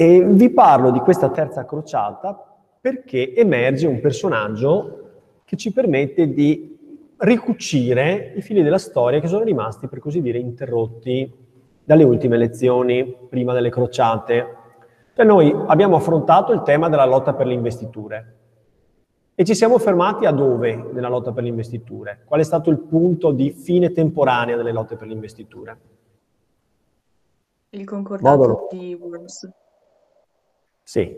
E vi parlo di questa terza crociata perché emerge un personaggio che ci permette di ricucire i fili della storia che sono rimasti, per così dire, interrotti dalle ultime elezioni, prima delle crociate. Cioè noi abbiamo affrontato il tema della lotta per le investiture e ci siamo fermati a dove nella lotta per le investiture? Qual è stato il punto di fine temporanea delle lotte per le investiture? Il concordato Modolo. di Worms. Sì,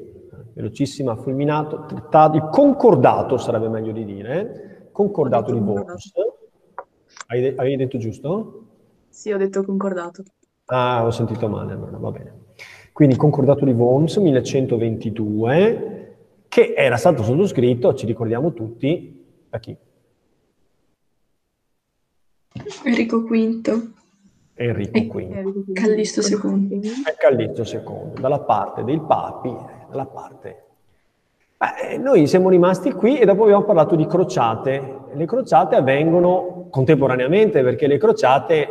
velocissima, fulminato, trattato, il concordato sarebbe meglio di dire, concordato di Worms. Hai, hai detto giusto? Sì, ho detto concordato. Ah, ho sentito male, allora va bene. Quindi concordato di Worms 1122, che era stato sottoscritto, ci ricordiamo tutti, da chi? Enrico V. Enrico V. Callisto II. E Callisto II, dalla parte dei papi, dalla parte... Beh, noi siamo rimasti qui e dopo abbiamo parlato di crociate. Le crociate avvengono contemporaneamente perché le crociate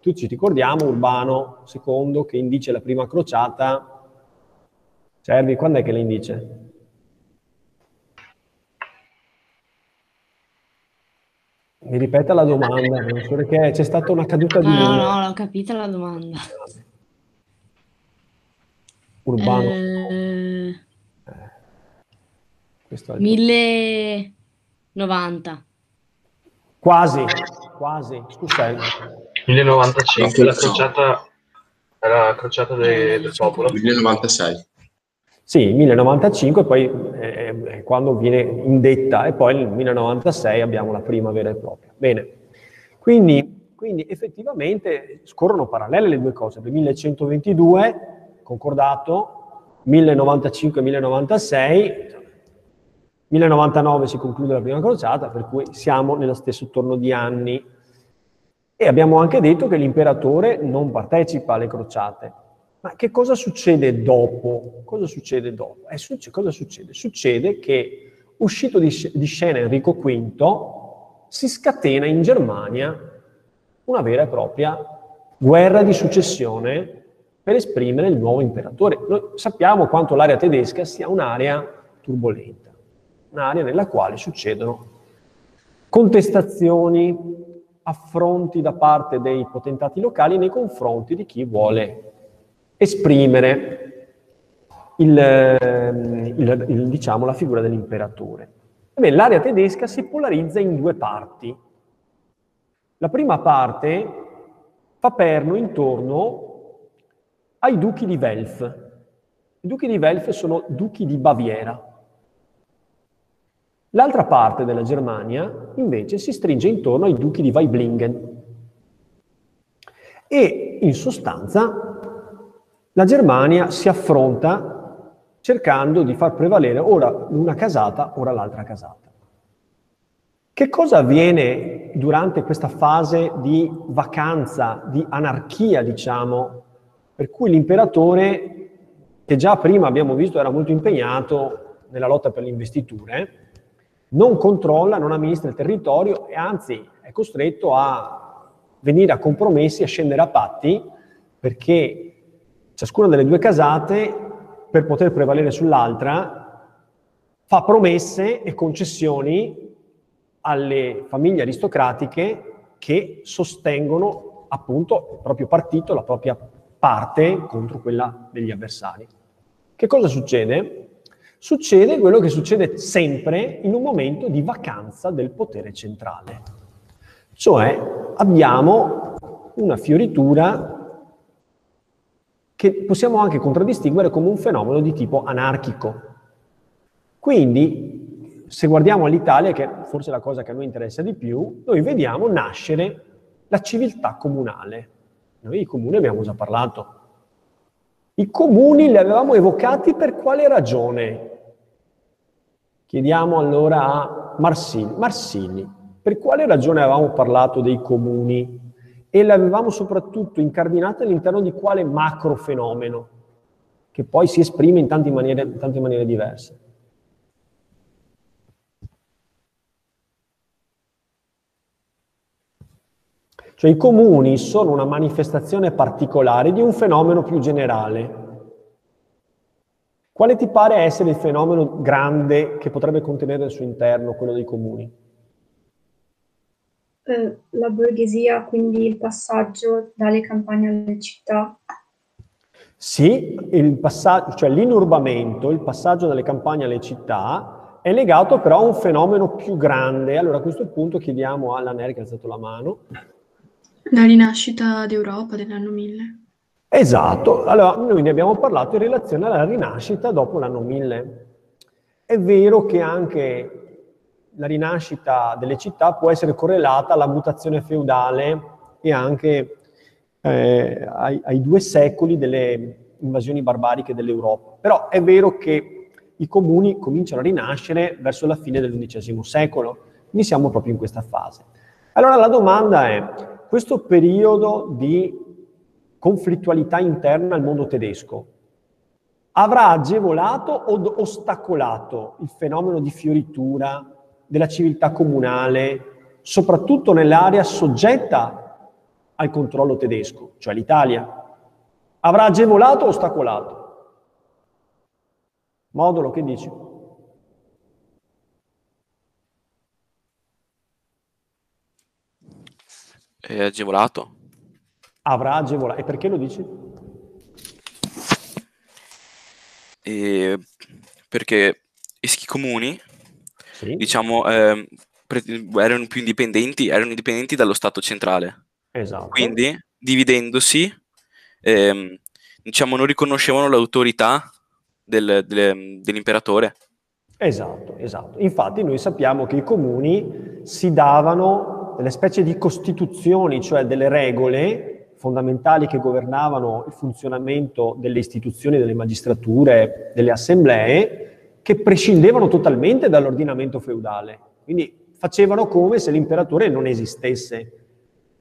tutti ci ricordiamo Urbano II che indice la prima crociata. Servi, quando è che la indice? Mi ripeta la domanda, perché c'è stata una caduta di... No, no, no, l'ho capita la domanda. Urbano. Eh, eh, 1090. Quasi, quasi, scusa. 1095, la crociata, la crociata de, del popolo. 1096. Sì, 1095, poi eh, eh, quando viene indetta, e poi nel 1096 abbiamo la prima vera e propria. Bene, quindi, quindi effettivamente scorrono parallele le due cose. Per 1122, concordato, 1095-1096, 1099 si conclude la prima crociata, per cui siamo nello stesso torno di anni. E abbiamo anche detto che l'imperatore non partecipa alle crociate. Ma che cosa succede dopo? Cosa succede dopo? Eh, succe- cosa succede? Succede che, uscito di, di scena Enrico V, si scatena in Germania una vera e propria guerra di successione per esprimere il nuovo imperatore. Noi sappiamo quanto l'area tedesca sia un'area turbolenta un'area nella quale succedono contestazioni, affronti da parte dei potentati locali nei confronti di chi vuole esprimere il, ehm, il, il, diciamo, la figura dell'imperatore. L'area tedesca si polarizza in due parti. La prima parte fa perno intorno ai duchi di Welf. I duchi di Welf sono duchi di Baviera. L'altra parte della Germania invece si stringe intorno ai duchi di Weiblingen e in sostanza la Germania si affronta cercando di far prevalere ora una casata, ora l'altra casata. Che cosa avviene durante questa fase di vacanza, di anarchia, diciamo, per cui l'imperatore, che già prima abbiamo visto era molto impegnato nella lotta per le investiture, non controlla, non amministra il territorio e anzi è costretto a venire a compromessi, a scendere a patti, perché ciascuna delle due casate, per poter prevalere sull'altra, fa promesse e concessioni alle famiglie aristocratiche che sostengono appunto il proprio partito, la propria parte contro quella degli avversari. Che cosa succede? succede quello che succede sempre in un momento di vacanza del potere centrale. Cioè abbiamo una fioritura che possiamo anche contraddistinguere come un fenomeno di tipo anarchico. Quindi, se guardiamo all'Italia, che forse è la cosa che a noi interessa di più, noi vediamo nascere la civiltà comunale. Noi di comune abbiamo già parlato. I comuni li avevamo evocati per quale ragione? Chiediamo allora a Marsili. Marsili, per quale ragione avevamo parlato dei comuni e l'avevamo soprattutto incardinato all'interno di quale macro fenomeno che poi si esprime in tante maniere, in tante maniere diverse? Cioè i comuni sono una manifestazione particolare di un fenomeno più generale. Quale ti pare essere il fenomeno grande che potrebbe contenere al suo interno quello dei comuni? Eh, la borghesia, quindi il passaggio dalle campagne alle città. Sì, il passaggio, cioè l'inurbamento, il passaggio dalle campagne alle città, è legato però a un fenomeno più grande. Allora a questo punto chiediamo alla Neri che ha alzato la mano. La rinascita d'Europa dell'anno 1000. Esatto, allora noi ne abbiamo parlato in relazione alla rinascita dopo l'anno 1000. È vero che anche la rinascita delle città può essere correlata alla mutazione feudale e anche eh, ai, ai, due secoli delle invasioni barbariche dell'Europa. Però è vero che i comuni cominciano a rinascere verso la fine dell'undicesimo secolo, quindi siamo proprio in questa fase. Allora la domanda è, questo periodo di conflittualità interna al mondo tedesco avrà agevolato o ostacolato il fenomeno di fioritura della civiltà comunale, soprattutto nell'area soggetta al controllo tedesco, cioè l'Italia? Avrà agevolato o ostacolato? Modulo, che dici? È agevolato avrà agevolato. E perché lo dici? E perché i schi comuni, sì. diciamo, eh, erano più indipendenti, erano indipendenti dallo Stato centrale. Esatto. Quindi, dividendosi, eh, diciamo, non riconoscevano l'autorità del, del, dell'imperatore. Esatto, esatto. Infatti noi sappiamo che i comuni si davano delle specie di costituzioni, cioè delle regole fondamentali che governavano il funzionamento delle istituzioni, delle magistrature, delle assemblee, che prescindevano totalmente dall'ordinamento feudale. Quindi facevano come se l'imperatore non esistesse.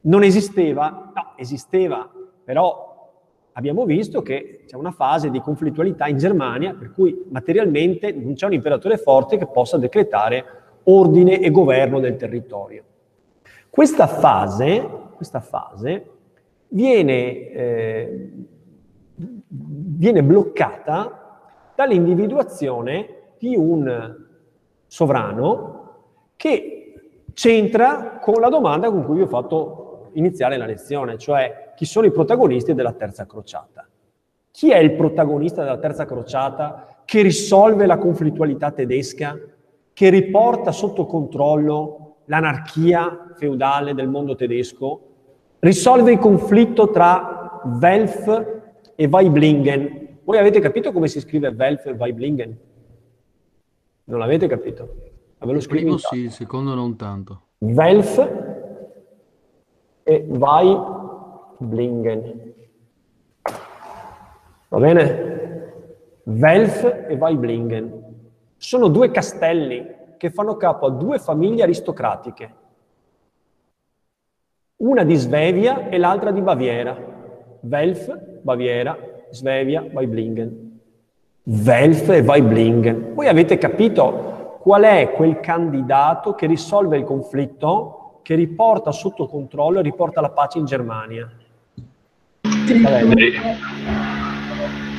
Non esisteva? No, esisteva, però abbiamo visto che c'è una fase di conflittualità in Germania per cui materialmente non c'è un imperatore forte che possa decretare ordine e governo del territorio. Questa fase, questa fase viene, eh, viene bloccata dall'individuazione di un sovrano che c'entra con la domanda con cui vi ho fatto iniziare la lezione, cioè chi sono i protagonisti della terza crociata. Chi è il protagonista della terza crociata che risolve la conflittualità tedesca, che riporta sotto controllo l'anarchia feudale del mondo tedesco risolve il conflitto tra Welf e Weiblingen. Voi avete capito come si scrive Welf e Weiblingen? Non l'avete capito? Ve lo scrivo sì, il secondo non tanto. Welf e Weiblingen. Va bene? Welf e Weiblingen. Sono due castelli che fanno capo a due famiglie aristocratiche una di Svevia e l'altra di Baviera. Welf, Baviera, Svevia, Weiblingen. Welf e Weiblingen. Voi avete capito qual è quel candidato che risolve il conflitto, che riporta sotto controllo e riporta la pace in Germania?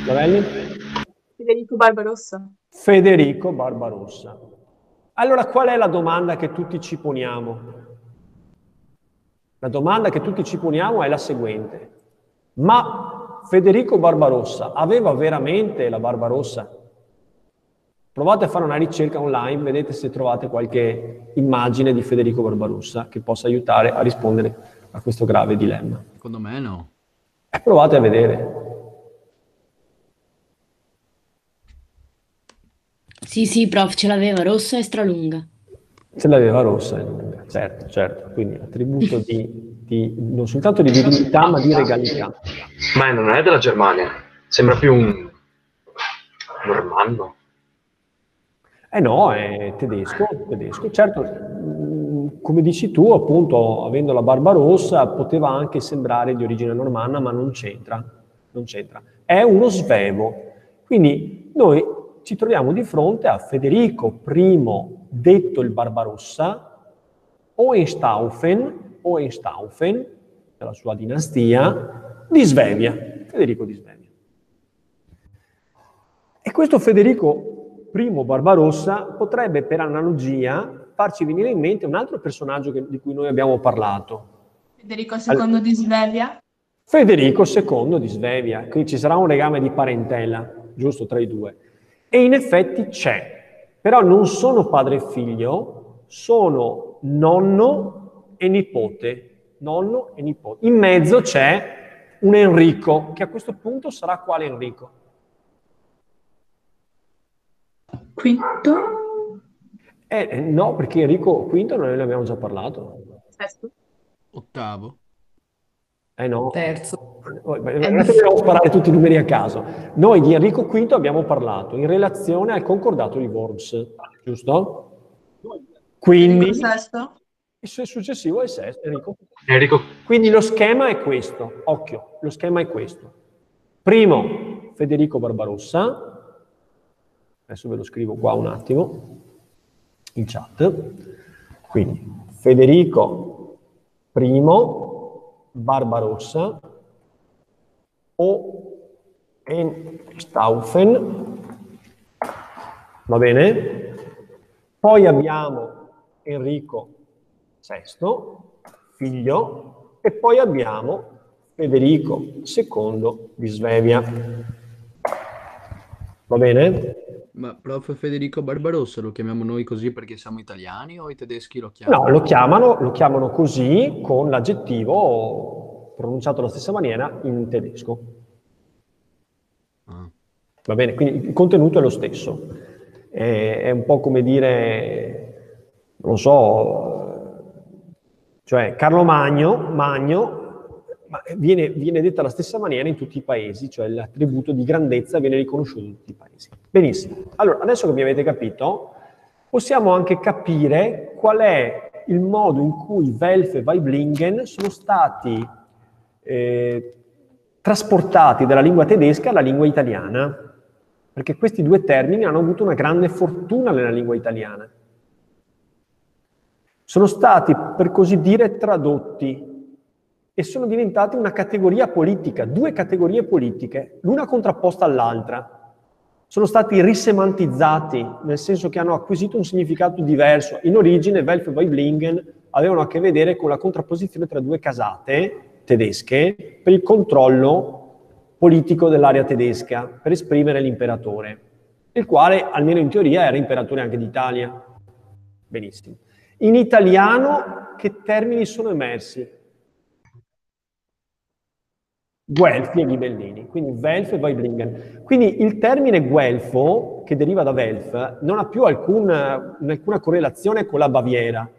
Lavelli? Federico Barbarossa. Federico Barbarossa. Allora qual è la domanda che tutti ci poniamo? La domanda che tutti ci poniamo è la seguente. Ma Federico Barbarossa aveva veramente la Barbarossa? Provate a fare una ricerca online, vedete se trovate qualche immagine di Federico Barbarossa che possa aiutare a rispondere a questo grave dilemma. Secondo me no. Eh, provate a vedere. Sì, sì, prof, ce l'aveva rossa e stralunga. Ce l'aveva rossa e lunga certo, certo, quindi attributo di, di, non soltanto di dignità ma di regalità. Ma non è della Germania, sembra più un normanno. Eh no, è tedesco, tedesco. Certo, mm, come dici tu, appunto, avendo la barba rossa, poteva anche sembrare di origine normanna, ma non c'entra, non c'entra. È uno svevo. Quindi noi ci troviamo di fronte a Federico I, detto il Barbarossa, Hohenstaufen, Hohenstaufen, della sua dinastia, di Svevia, Federico di Svevia. E questo Federico I Barbarossa potrebbe per analogia farci venire in mente un altro personaggio che, di cui noi abbiamo parlato. Federico II allora, di Svevia? Federico II di Svevia, quindi ci sarà un legame di parentela, giusto, tra i due. E in effetti c'è, però non sono padre e figlio, sono nonno e nipote. Nonno e nipote. In mezzo c'è un Enrico, che a questo punto sarà quale Enrico? Quinto? Eh, no, perché Enrico V noi ne abbiamo già parlato. Sesto? Ottavo. Eh no. Terzo. Non è che dobbiamo sparare tutti i numeri a caso. Noi di Enrico V abbiamo parlato in relazione al concordato di Worms, giusto? Quindi... Il sesto? Il successivo è il sesto, Enrico. Enrico. Quindi lo schema è questo, occhio, lo schema è questo. Primo, Federico Barbarossa, adesso ve lo scrivo qua un attimo, in chat. Quindi, Federico I Barbarossa o Staufen, va bene? Poi abbiamo Enrico VI, figlio, e poi abbiamo Federico II di Svevia. Va bene? Ma prof. Federico Barbarossa lo chiamiamo noi così perché siamo italiani o i tedeschi lo chiamano? No, lo chiamano, lo chiamano così con l'aggettivo pronunciato alla stessa maniera in tedesco. Ah. Va bene, quindi il contenuto è lo stesso. È, è un po' come dire, non so, cioè Carlo Magno, Magno viene, viene detta alla stessa maniera in tutti i paesi, cioè l'attributo di grandezza viene riconosciuto in tutti i paesi. Benissimo. Allora, adesso che mi avete capito, possiamo anche capire qual è il modo in cui Welf e Weiblingen sono stati eh, trasportati dalla lingua tedesca alla lingua italiana, perché questi due termini hanno avuto una grande fortuna nella lingua italiana. Sono stati, per così dire, tradotti e sono diventati una categoria politica, due categorie politiche, l'una contrapposta all'altra. Sono stati risemantizzati, nel senso che hanno acquisito un significato diverso. In origine Welf e Weiblingen avevano a che vedere con la contrapposizione tra due casate tedesche per il controllo politico dell'area tedesca, per esprimere l'imperatore, il quale, almeno in teoria, era imperatore anche d'Italia. Benissimo. In italiano che termini sono emersi? Guelfi e Ghibellini, quindi Welf e Weiblingen. Quindi il termine Guelfo, che deriva da Welf, non ha più alcun, alcuna correlazione con la Baviera.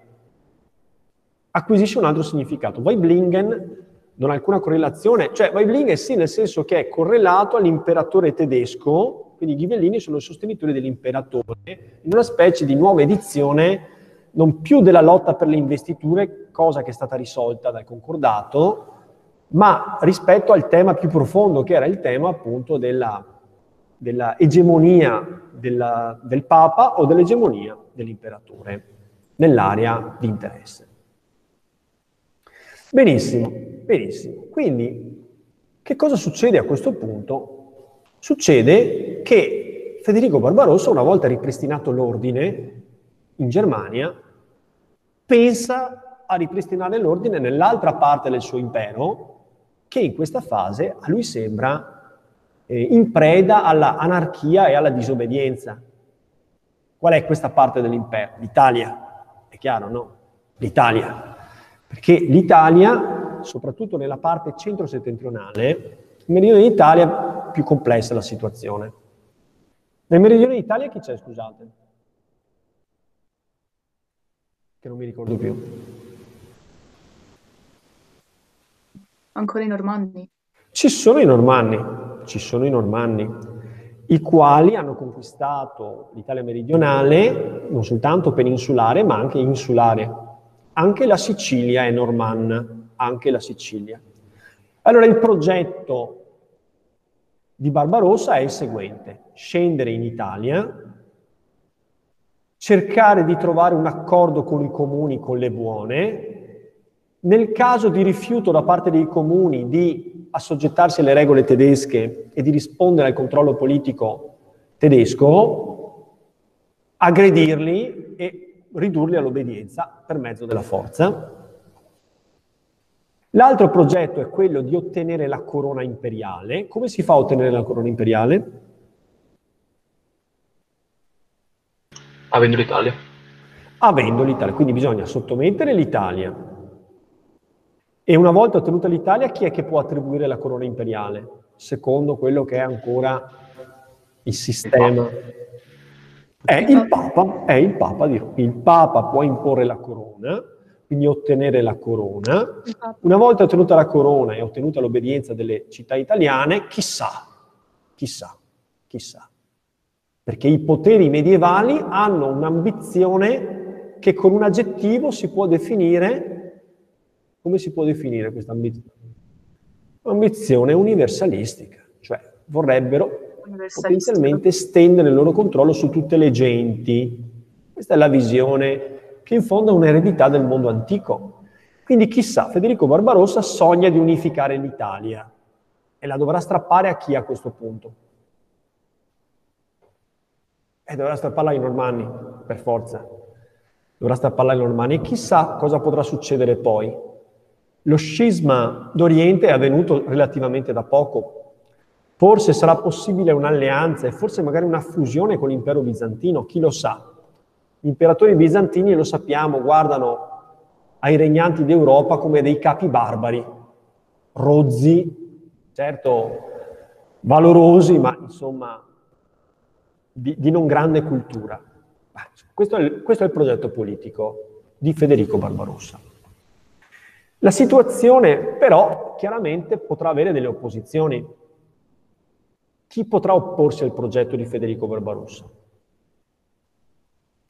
Acquisisce un altro significato. Weiblingen non ha alcuna correlazione, cioè Weiblingen sì, nel senso che è correlato all'imperatore tedesco, quindi i Ghibellini sono i sostenitori dell'imperatore, in una specie di nuova edizione non più della lotta per le investiture, cosa che è stata risolta dal concordato, ma rispetto al tema più profondo, che era il tema appunto della, della egemonia della, del Papa o dell'egemonia dell'imperatore nell'area di interesse. Benissimo, benissimo. Quindi, che cosa succede a questo punto? Succede che Federico Barbarossa, una volta ripristinato l'ordine in Germania, pensa a ripristinare l'ordine nell'altra parte del suo impero, che in questa fase a lui sembra eh, in preda alla anarchia e alla disobbedienza. Qual è questa parte dell'impero? L'Italia, è chiaro, no? L'Italia. Perché l'Italia, soprattutto nella parte centro-settentrionale, nel meridione d'Italia è più complessa la situazione. Nel meridione d'Italia chi c'è, scusate? Che non mi ricordo più. Ancora i Normanni? Ci sono i Normanni, ci sono i Normanni, i quali hanno conquistato l'Italia meridionale, non soltanto peninsulare, ma anche insulare. Anche la Sicilia è normanna, anche la Sicilia. Allora il progetto di Barbarossa è il seguente, scendere in Italia, cercare di trovare un accordo con i comuni, con le buone, nel caso di rifiuto da parte dei comuni di assoggettarsi alle regole tedesche e di rispondere al controllo politico tedesco, aggredirli e ridurli all'obbedienza per mezzo della forza. L'altro progetto è quello di ottenere la corona imperiale. Come si fa a ottenere la corona imperiale? Avendo l'Italia. Avendo l'Italia, quindi bisogna sottomettere l'Italia. E una volta ottenuta l'Italia, chi è che può attribuire la corona imperiale? Secondo quello che è ancora il sistema. È il Papa, è il Papa, il Papa può imporre la corona, quindi ottenere la corona. Una volta ottenuta la corona e ottenuta l'obbedienza delle città italiane, chissà, chissà, chissà perché i poteri medievali hanno un'ambizione che con un aggettivo si può definire, come si può definire questa ambizione? Ambizione universalistica, cioè vorrebbero potenzialmente estendere il loro controllo su tutte le genti. Questa è la visione che in fondo è un'eredità del mondo antico. Quindi chissà, Federico Barbarossa sogna di unificare l'Italia e la dovrà strappare a chi a questo punto? E dovrà strapparla ai normanni, per forza. Dovrà strapparla ai normanni. E chissà cosa potrà succedere poi. Lo scisma d'Oriente è avvenuto relativamente da poco. Forse sarà possibile un'alleanza e forse magari una fusione con l'impero bizantino, chi lo sa. Gli imperatori bizantini, lo sappiamo, guardano ai regnanti d'Europa come dei capi barbari, rozzi, certo valorosi, ma insomma di, di non grande cultura. Questo è, il, questo è il progetto politico di Federico Barbarossa. La situazione però chiaramente potrà avere delle opposizioni. Chi potrà opporsi al progetto di Federico Barbarossa?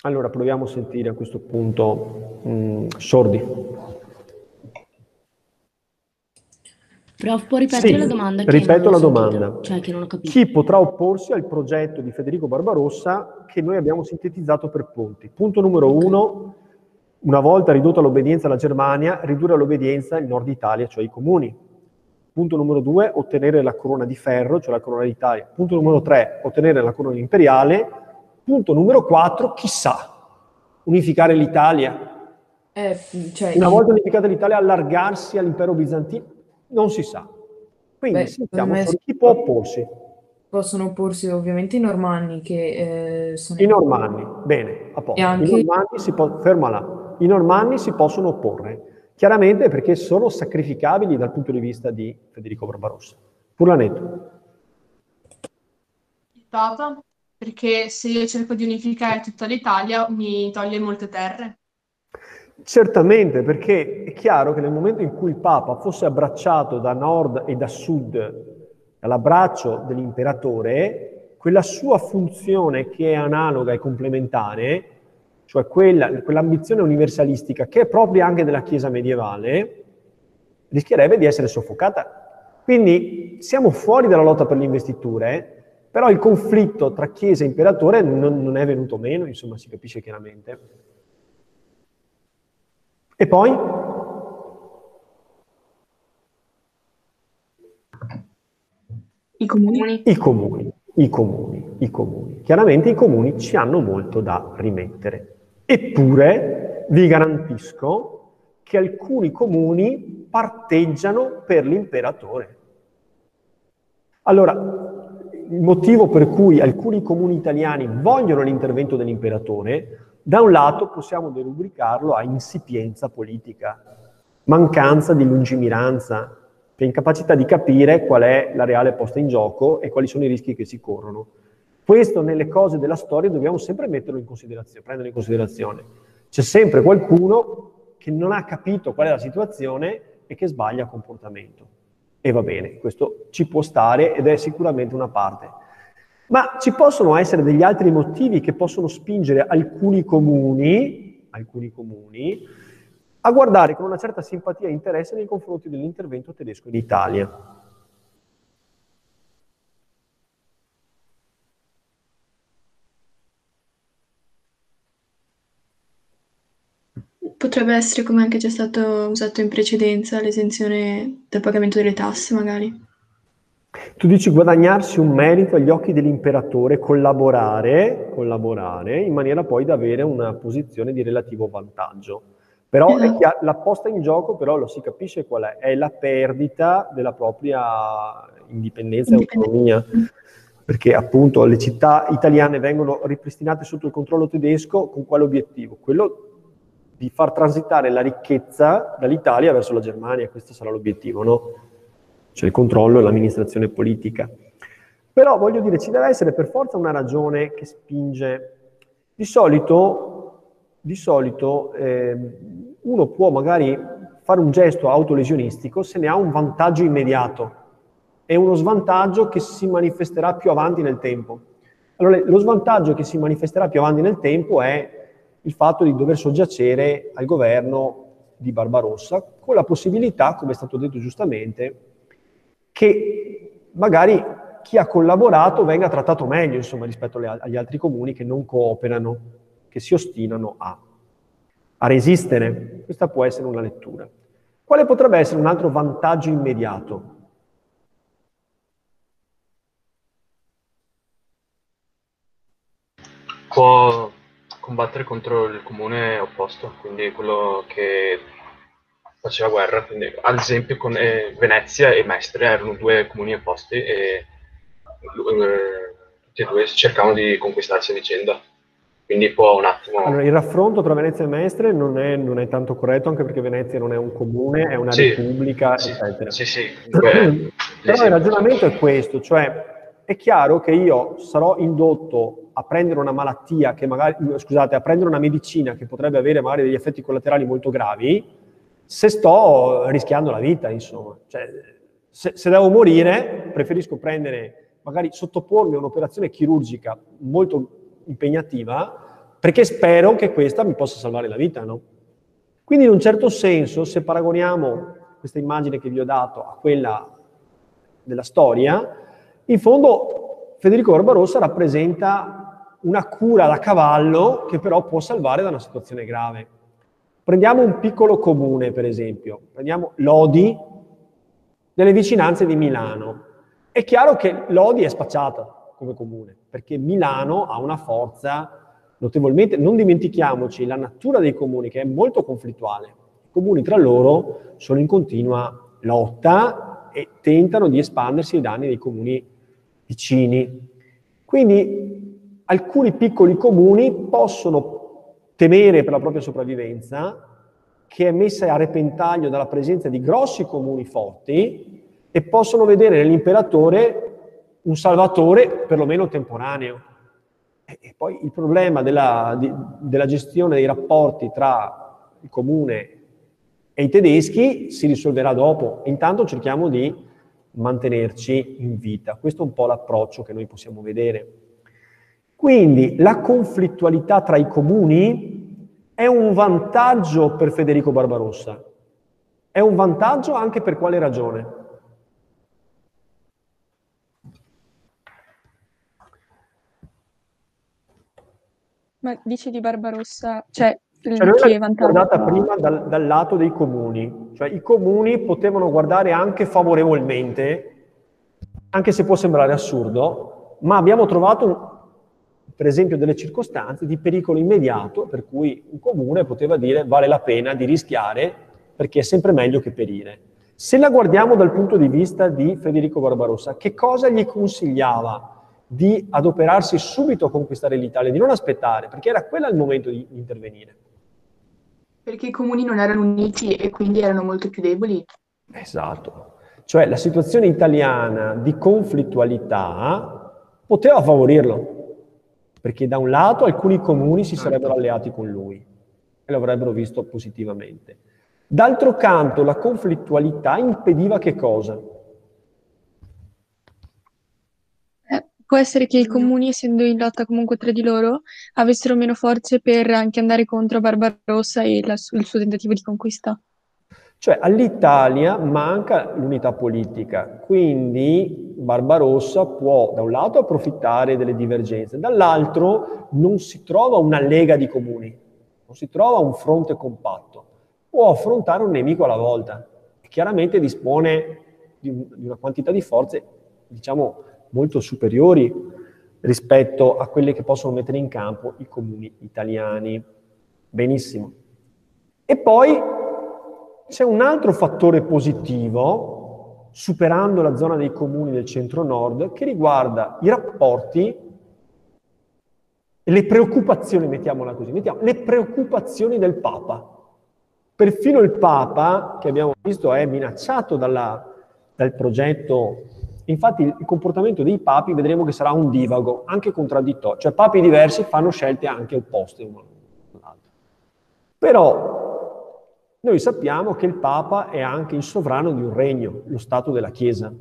Allora proviamo a sentire a questo punto mh, mm, sordi. Prof, può ripetere sì, la domanda? ripeto la domanda. Cioè, che non ho capito. Chi potrà opporsi al progetto di Federico Barbarossa che noi abbiamo sintetizzato per punti? Punto numero uno, una volta ridotta l'obbedienza alla Germania, ridurre l'obbedienza il nord Italia, cioè i comuni. Punto numero due, ottenere la corona di ferro, cioè la corona d'Italia. Punto numero tre, ottenere la corona imperiale. Punto numero quattro, chissà, unificare l'Italia. Eh, cioè, una volta unificata l'Italia, allargarsi all'impero bizantino non si sa. Quindi Beh, sentiamo me- chi può opporsi. possono opporsi ovviamente i normanni che eh, sono I normanni, bene, a posto. Anche- I normanni si po- fermala. I normanni si possono opporre, chiaramente perché sono sacrificabili dal punto di vista di Federico Barbarossa. Furlanetto. Il Papa, perché se io cerco di unificare tutta l'Italia mi toglie molte terre. Certamente, perché è chiaro che nel momento in cui il Papa fosse abbracciato da nord e da sud dall'abbraccio dell'imperatore, quella sua funzione che è analoga e complementare, cioè quella, quell'ambizione universalistica che è propria anche della Chiesa medievale, rischierebbe di essere soffocata. Quindi siamo fuori dalla lotta per le investiture, però il conflitto tra Chiesa e imperatore non, non è venuto meno, insomma si capisce chiaramente. E poi? I comuni. I comuni, i comuni, i comuni. Chiaramente i comuni ci hanno molto da rimettere. Eppure vi garantisco che alcuni comuni parteggiano per l'imperatore. Allora, il motivo per cui alcuni comuni italiani vogliono l'intervento dell'imperatore da un lato possiamo derubricarlo a insipienza politica, mancanza di lungimiranza, cioè incapacità di capire qual è la reale posta in gioco e quali sono i rischi che si corrono. Questo nelle cose della storia dobbiamo sempre metterlo in considerazione, prenderlo in considerazione. C'è sempre qualcuno che non ha capito qual è la situazione e che sbaglia comportamento. E va bene, questo ci può stare ed è sicuramente una parte. Ma ci possono essere degli altri motivi che possono spingere alcuni comuni, alcuni comuni a guardare con una certa simpatia e interesse nei confronti dell'intervento tedesco in Italia. Potrebbe essere come anche già stato usato in precedenza l'esenzione dal pagamento delle tasse, magari. Tu dici guadagnarsi un merito agli occhi dell'imperatore, collaborare, collaborare in maniera poi da avere una posizione di relativo vantaggio. Però è chiaro, la posta in gioco, però lo si capisce qual è, è la perdita della propria indipendenza e autonomia. Perché appunto le città italiane vengono ripristinate sotto il controllo tedesco con quale obiettivo? Quello di far transitare la ricchezza dall'Italia verso la Germania, questo sarà l'obiettivo, no? Cioè il controllo e l'amministrazione politica. Però voglio dire, ci deve essere per forza una ragione che spinge. Di solito, di solito eh, uno può magari fare un gesto autolesionistico se ne ha un vantaggio immediato e uno svantaggio che si manifesterà più avanti nel tempo. Allora, lo svantaggio che si manifesterà più avanti nel tempo è il fatto di dover soggiacere al governo di Barbarossa, con la possibilità, come è stato detto giustamente, che magari chi ha collaborato venga trattato meglio insomma, rispetto agli altri comuni che non cooperano, che si ostinano a, a resistere. Questa può essere una lettura. Quale potrebbe essere un altro vantaggio immediato? Può combattere contro il comune opposto, quindi quello che faceva guerra. Quindi, ad esempio, con eh, Venezia e Mestre erano due comuni opposti e eh, tutti e due cercavano di conquistarsi a vicenda. Quindi può un attimo. Allora, il raffronto tra Venezia e Mestre non è, non è, tanto corretto, anche perché Venezia non è un comune, è una sì, repubblica, sì, eccetera. Sì, sì. Beh, Però il ragionamento è questo, cioè è chiaro che io sarò indotto a prendere una malattia che magari, scusate, a prendere una medicina che potrebbe avere magari degli effetti collaterali molto gravi, se sto rischiando la vita, insomma. Cioè, se, se devo morire, preferisco prendere, magari sottopormi a un'operazione chirurgica molto impegnativa, perché spero che questa mi possa salvare la vita, no? Quindi in un certo senso, se paragoniamo questa immagine che vi ho dato a quella della storia, in fondo Federico Barbarossa rappresenta una cura da cavallo che però può salvare da una situazione grave. Prendiamo un piccolo comune, per esempio, prendiamo Lodi, nelle vicinanze di Milano. È chiaro che Lodi è spacciata come comune, perché Milano ha una forza notevolmente, non dimentichiamoci la natura dei comuni che è molto conflittuale. I comuni tra loro sono in continua lotta e tentano di espandersi ai danni dei comuni vicini. Quindi alcuni piccoli comuni possono temere per la propria sopravvivenza, che è messa a repentaglio dalla presenza di grossi comuni forti e possono vedere nell'imperatore un salvatore perlomeno temporaneo. E, poi il problema della, di, della gestione dei rapporti tra il comune e i tedeschi si risolverà dopo. Intanto cerchiamo di mantenerci in vita. Questo è un po' l'approccio che noi possiamo vedere. Quindi la conflittualità tra i comuni è un vantaggio per Federico Barbarossa. È un vantaggio anche per quale ragione? Ma dici di Barbarossa, cioè, cioè noi l'abbiamo guardata prima dal, dal, lato dei comuni, cioè i comuni potevano guardare anche favorevolmente, anche se può sembrare assurdo, ma abbiamo trovato, per esempio, delle circostanze di pericolo immediato per cui un comune poteva dire vale la pena di rischiare perché è sempre meglio che perire. Se la guardiamo dal punto di vista di Federico Barbarossa, che cosa gli consigliava? di adoperarsi subito a conquistare l'Italia, di non aspettare, perché era quello il momento di intervenire. Perché i comuni non erano uniti e quindi erano molto più deboli. Esatto. Cioè la situazione italiana di conflittualità poteva favorirlo, perché da un lato alcuni comuni si sarebbero alleati con lui e lo avrebbero visto positivamente. D'altro canto la conflittualità impediva che cosa? Può essere che i comuni, essendo in lotta comunque tra di loro, avessero meno forze per anche andare contro Barbarossa e la, il suo tentativo di conquista. Cioè all'Italia manca l'unità politica, quindi Barbarossa può da un lato approfittare delle divergenze, dall'altro non si trova una lega di comuni, non si trova un fronte compatto, può affrontare un nemico alla volta e chiaramente dispone di, una quantità di forze diciamo, molto superiori rispetto a quelle che possono mettere in campo i comuni italiani. Benissimo. E poi c'è un altro fattore positivo, superando la zona dei comuni del centro-nord, che riguarda i rapporti e le preoccupazioni, mettiamola così, mettiamo, le preoccupazioni del Papa. Perfino il Papa, che abbiamo visto, è minacciato dalla, dal progetto. Infatti il comportamento dei papi vedremo che sarà un divago, anche contraddittorio. Cioè papi diversi fanno scelte anche opposte. Però noi sappiamo che il Papa è anche il sovrano di un regno, lo Stato della Chiesa.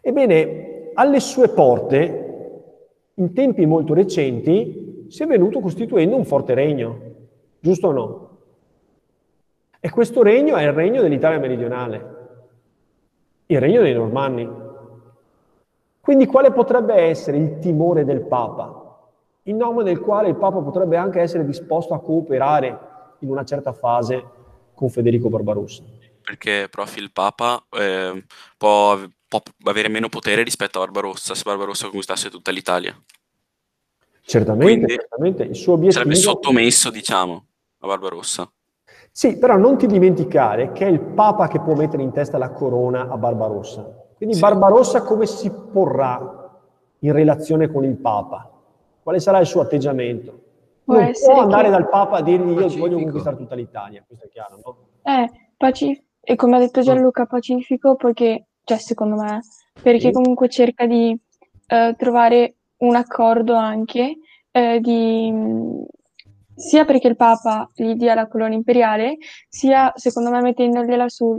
Ebbene, alle sue porte, in tempi molto recenti, si è venuto costituendo un forte regno, giusto o no? E questo regno è il regno dell'Italia meridionale, il regno dei Normanni. Quindi quale potrebbe essere il timore del Papa, in nome del quale il Papa potrebbe anche essere disposto a cooperare in una certa fase con Federico Barbarossa. Perché prof, il Papa eh, può, può, avere meno potere rispetto a Barbarossa se Barbarossa conquistasse tutta l'Italia. Certamente, Quindi, certamente. Il suo obiettivo... Sarebbe sottomesso, diciamo, a Barbarossa. Sì, però non ti dimenticare che è il Papa che può mettere in testa la corona a Barbarossa. Quindi sì. Barbarossa come si porrà in relazione con il Papa? Quale sarà il suo atteggiamento? Può non può andare che... dal Papa a dirgli io Pacifico. voglio conquistare tutta l'Italia, questo è chiaro, no? Eh, Pacif- e come ha detto Gianluca, Pacifico, perché, cioè secondo me, perché sì. comunque cerca di eh, trovare un accordo anche eh, di, sia perché il Papa gli dia la colonia imperiale, sia secondo me mettendogliela su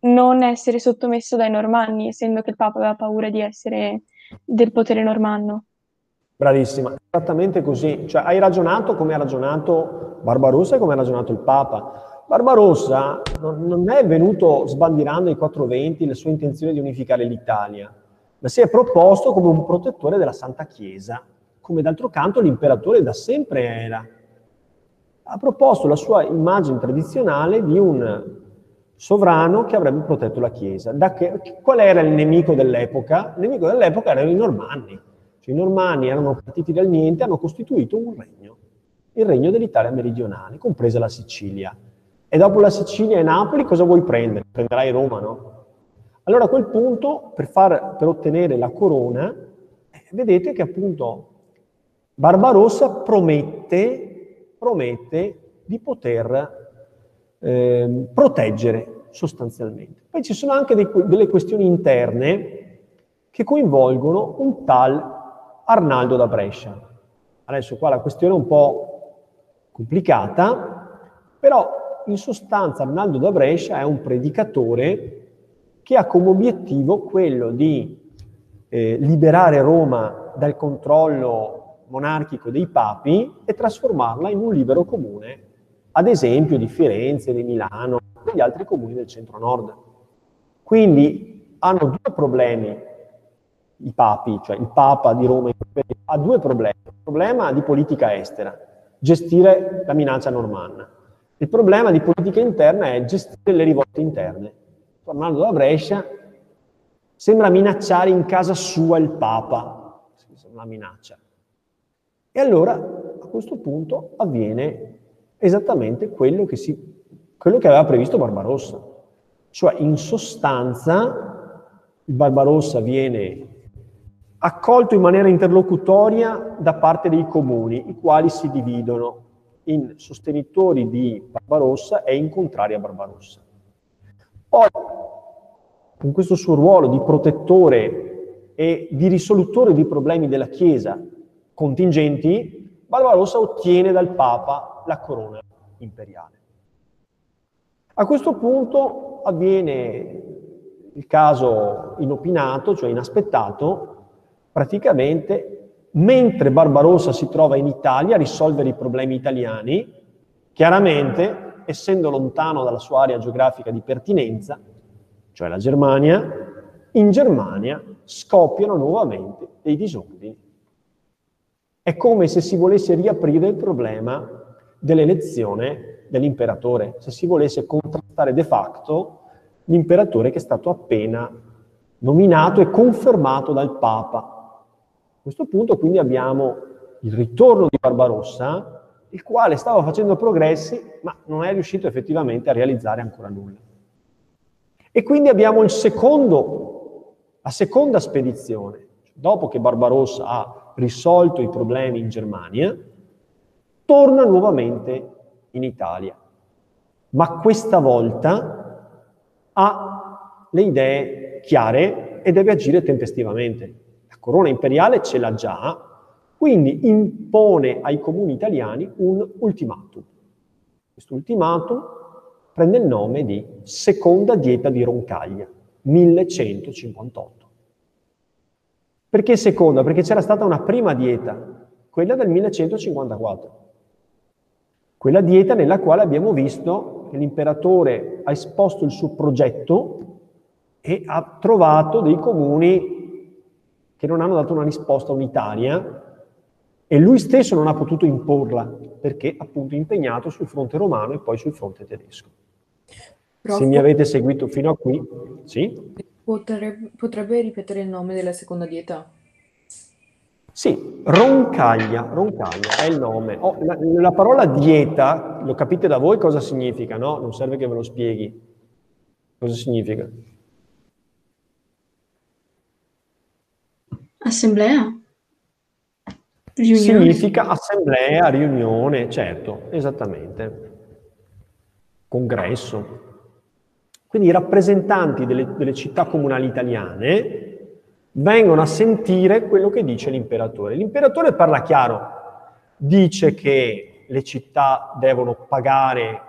non essere sottomesso dai normanni, essendo che il Papa aveva paura di essere del potere normanno. Bravissima, esattamente così. Cioè, hai ragionato come ha ragionato Barbarossa e come ha ragionato il Papa. Barbarossa non, non è venuto sbandierando ai 420 le sue intenzioni di unificare l'Italia, ma si è proposto come un protettore della Santa Chiesa, come d'altro canto l'imperatore da sempre era. Ha proposto la sua immagine tradizionale di un sovrano che avrebbe protetto la Chiesa. Che, qual era il nemico dell'epoca? Il nemico dell'epoca erano i normanni cioè, I normanni erano partiti dal niente, hanno costituito un regno, il regno dell'Italia meridionale, compresa la Sicilia. E dopo la Sicilia e Napoli cosa vuoi prendere? Prenderai Roma, no? Allora a quel punto, per, far, per ottenere la corona, eh, vedete che appunto Barbarossa promette, promette di poter eh, proteggere sostanzialmente. Poi ci sono anche dei, delle questioni interne che coinvolgono un tal Arnaldo da Brescia. Adesso qua la questione è un po' complicata, però in sostanza Arnaldo da Brescia è un predicatore che ha come obiettivo quello di eh, liberare Roma dal controllo monarchico dei papi e trasformarla in un libero comune, ad esempio di Firenze, di Milano, e degli altri comuni del centro-nord. Quindi hanno due problemi i papi, cioè il Papa di Roma, ha due problemi. Il problema di politica estera, gestire la minaccia normanna. Il problema di politica interna è gestire le rivolte interne. Tornando da Brescia, sembra minacciare in casa sua il Papa, una minaccia. E allora a questo punto avviene esattamente quello che, si, quello che aveva previsto Barbarossa. Cioè in sostanza il Barbarossa viene accolto in maniera interlocutoria da parte dei comuni, i quali si dividono in sostenitori di Barbarossa e in contrari a Barbarossa. Poi, con questo suo ruolo di protettore e di risolutore dei problemi della Chiesa contingenti, Barbarossa ottiene dal Papa la corona imperiale. A questo punto avviene il caso inopinato, cioè inaspettato, praticamente mentre Barbarossa si trova in Italia a risolvere i problemi italiani, chiaramente, essendo lontano dalla sua area geografica di pertinenza, cioè la Germania, in Germania scoppiano nuovamente dei disordini. È come se si volesse riaprire il problema dell'elezione dell'imperatore, se si volesse contrastare de facto l'imperatore che è stato appena nominato e confermato dal Papa. A questo punto quindi abbiamo il ritorno di Barbarossa, il quale stava facendo progressi, ma non è riuscito effettivamente a realizzare ancora nulla. E quindi abbiamo secondo, la seconda spedizione. Dopo che Barbarossa ha risolto i problemi in Germania, torna nuovamente in Italia. Ma questa volta ha le idee chiare e deve agire tempestivamente. Corona imperiale ce l'ha già, quindi impone ai comuni italiani un ultimatum. Questo ultimatum prende il nome di Seconda Dieta di Roncaglia, 1158. Perché seconda? Perché c'era stata una prima dieta, quella del 1154. Quella dieta nella quale abbiamo visto che l'imperatore ha esposto il suo progetto e ha trovato dei comuni che non hanno dato una risposta unitaria e lui stesso non ha potuto imporla perché appunto impegnato sul fronte romano e poi sul fronte tedesco. Prof. Se mi avete seguito fino a qui, sì? Potrebbe, potrebbe ripetere il nome della seconda dieta? Sì, roncaglia, roncaglia è il nome. Oh, la, la, parola dieta, lo capite da voi cosa significa, no? Non serve che ve lo spieghi. Cosa significa? Assemblea. Riunione. Significa assemblea, riunione, certo, esattamente. Congresso. Quindi i rappresentanti delle, delle città comunali italiane vengono a sentire quello che dice l'imperatore. L'imperatore parla chiaro, dice che le città devono pagare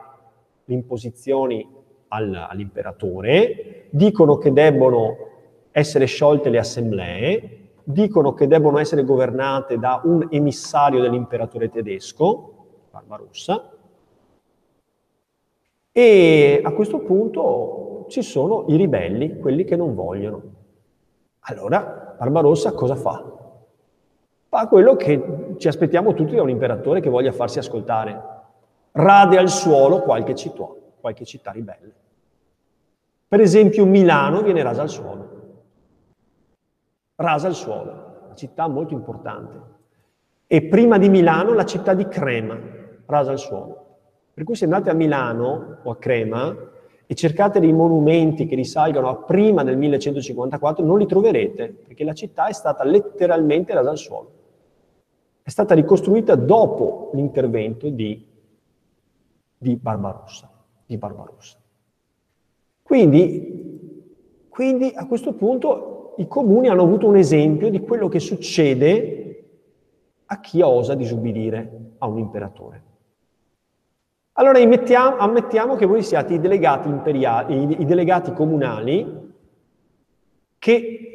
le imposizioni al, all'imperatore, dicono che debbono essere sciolte le assemblee, dicono che debbono essere governate da un emissario dell'imperatore tedesco, Barbarossa, e a questo punto ci sono i ribelli, quelli che non vogliono. Allora Barbarossa cosa fa? Fa quello che ci aspettiamo tutti da un imperatore che voglia farsi ascoltare. Rade al suolo qualche città, qualche città ribelle. Per esempio Milano viene rasa al suolo rasa al suolo, una città molto importante. E prima di Milano la città di Crema, rasa al suolo. Per cui se andate a Milano o a Crema e cercate dei monumenti che risalgono a prima del 1154, non li troverete, perché la città è stata letteralmente rasa al suolo. È stata ricostruita dopo l'intervento di, di Barbarossa. Di Barbarossa. Quindi, quindi a questo punto i comuni hanno avuto un esempio di quello che succede a chi osa disubbidire a un imperatore. Allora ammettiamo che voi siate i delegati, i delegati comunali che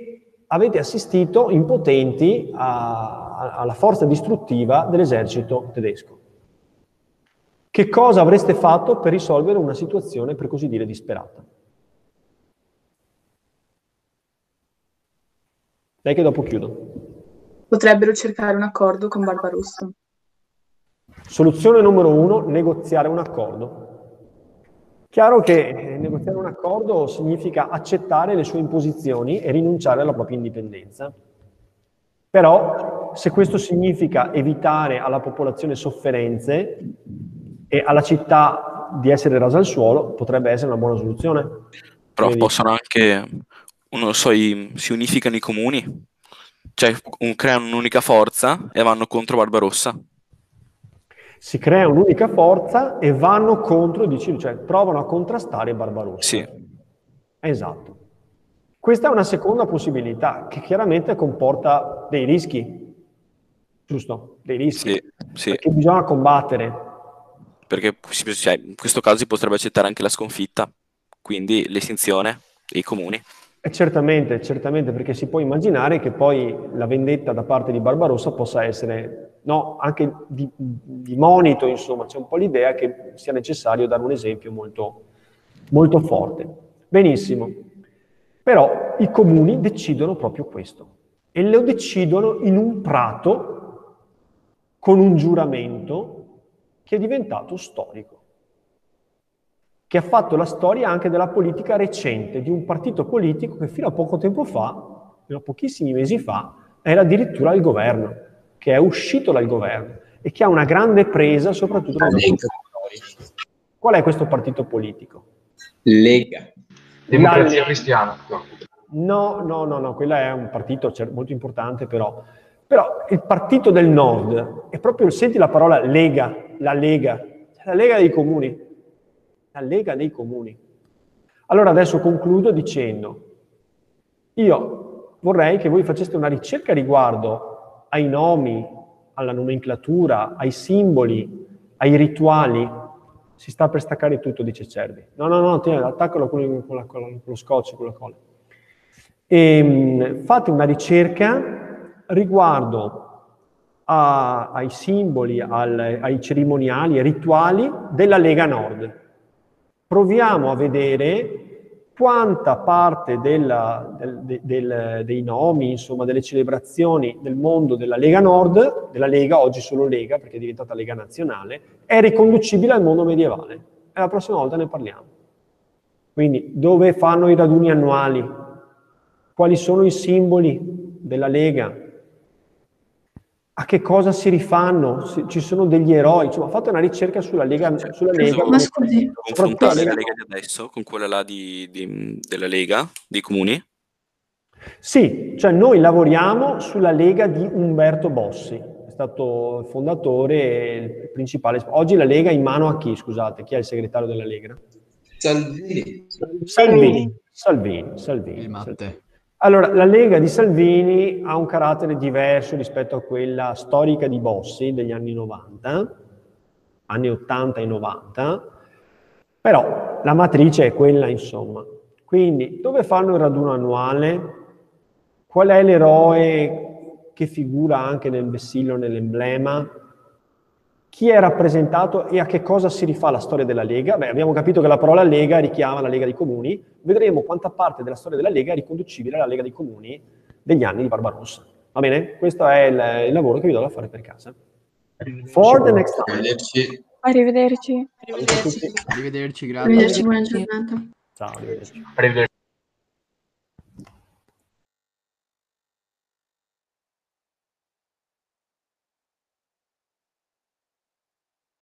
avete assistito impotenti a, alla forza distruttiva dell'esercito tedesco. Che cosa avreste fatto per risolvere una situazione, per così dire, disperata? Dai che dopo chiudo. Potrebbero cercare un accordo con Barbarossa. Soluzione numero uno, negoziare un accordo. Chiaro che eh, negoziare un accordo significa accettare le sue imposizioni e rinunciare alla propria indipendenza. Però se questo significa evitare alla popolazione sofferenze e alla città di essere rasa al suolo, potrebbe essere una buona soluzione. Però Quindi... possono anche non so, i, si unificano i comuni, cioè un, creano un'unica forza e vanno contro Barbarossa. Si crea un'unica forza e vanno contro, dici, cioè provano a contrastare Barbarossa. Sì. Esatto. Questa è una seconda possibilità che chiaramente comporta dei rischi, giusto? Dei rischi sì, sì. che bisogna combattere. Perché cioè, in questo caso si potrebbe accettare anche la sconfitta, quindi l'estinzione dei comuni. Eh, certamente, certamente, perché si può immaginare che poi la vendetta da parte di Barbarossa possa essere no, anche di, di, monito, insomma, c'è un po' l'idea che sia necessario dare un esempio molto, molto forte. Benissimo, però i comuni decidono proprio questo e lo decidono in un prato con un giuramento che è diventato storico, che ha fatto la storia anche della politica recente, di un partito politico che fino a poco tempo fa, fino a pochissimi mesi fa, era addirittura al governo, che è uscito dal governo e che ha una grande presa soprattutto nei territori. Qual è questo partito politico? Lega. Democrazia cristiana. No, no, no, no, quella è un partito molto importante però. Però il partito del nord è proprio, senti la parola Lega, la Lega, la Lega dei comuni, la Lega dei comuni. Allora adesso concludo dicendo, io vorrei che voi faceste una ricerca riguardo ai nomi, alla nomenclatura, ai simboli, ai rituali si sta per staccare tutto, dice Cervi. No, no, no, tieni, attaccalo con, con, la, con, lo scotch, con la colla. E, ehm, fate una ricerca riguardo a, ai simboli, al, ai cerimoniali, ai rituali della Lega Nord. Proviamo a vedere quanta parte della, del, del, dei nomi, insomma, delle celebrazioni del mondo della Lega Nord, della Lega, oggi solo Lega perché è diventata Lega Nazionale, è riconducibile al mondo medievale. E la prossima volta ne parliamo. Quindi, dove fanno i raduni annuali? Quali sono i simboli della Lega? A che cosa si rifanno, se ci sono degli eroi, insomma fate una ricerca sulla Lega. Sulla Lega ma scusi, confrontare la Lega di adesso con quella là di, di, della Lega, dei comuni? Sì, cioè noi lavoriamo sulla Lega di Umberto Bossi, è stato il fondatore e il principale. Oggi la Lega è in mano a chi, scusate, chi è il segretario della Lega? Salvini. Salvini, Salvini, Salvini. Il Matte. Allora, la Lega di Salvini ha un carattere diverso rispetto a quella storica di Bossi degli anni 90, anni 80 e 90, però la matrice è quella, insomma. Quindi, dove fanno il raduno annuale? Qual è l'eroe che figura anche nel vessillo, nell'emblema? Chi è rappresentato e a che cosa si rifà la storia della Lega? Beh, abbiamo capito che la parola Lega richiama la Lega dei Comuni. Vedremo quanta parte della storia della Lega è riconducibile alla Lega dei Comuni degli anni di Barbarossa. Va bene? Questo è il, il lavoro che vi do da fare per casa. For the next time. Arrivederci. Arrivederci. Arrivederci, grazie. Arrivederci, buona giornata. Ciao, arrivederci. Arrivederci.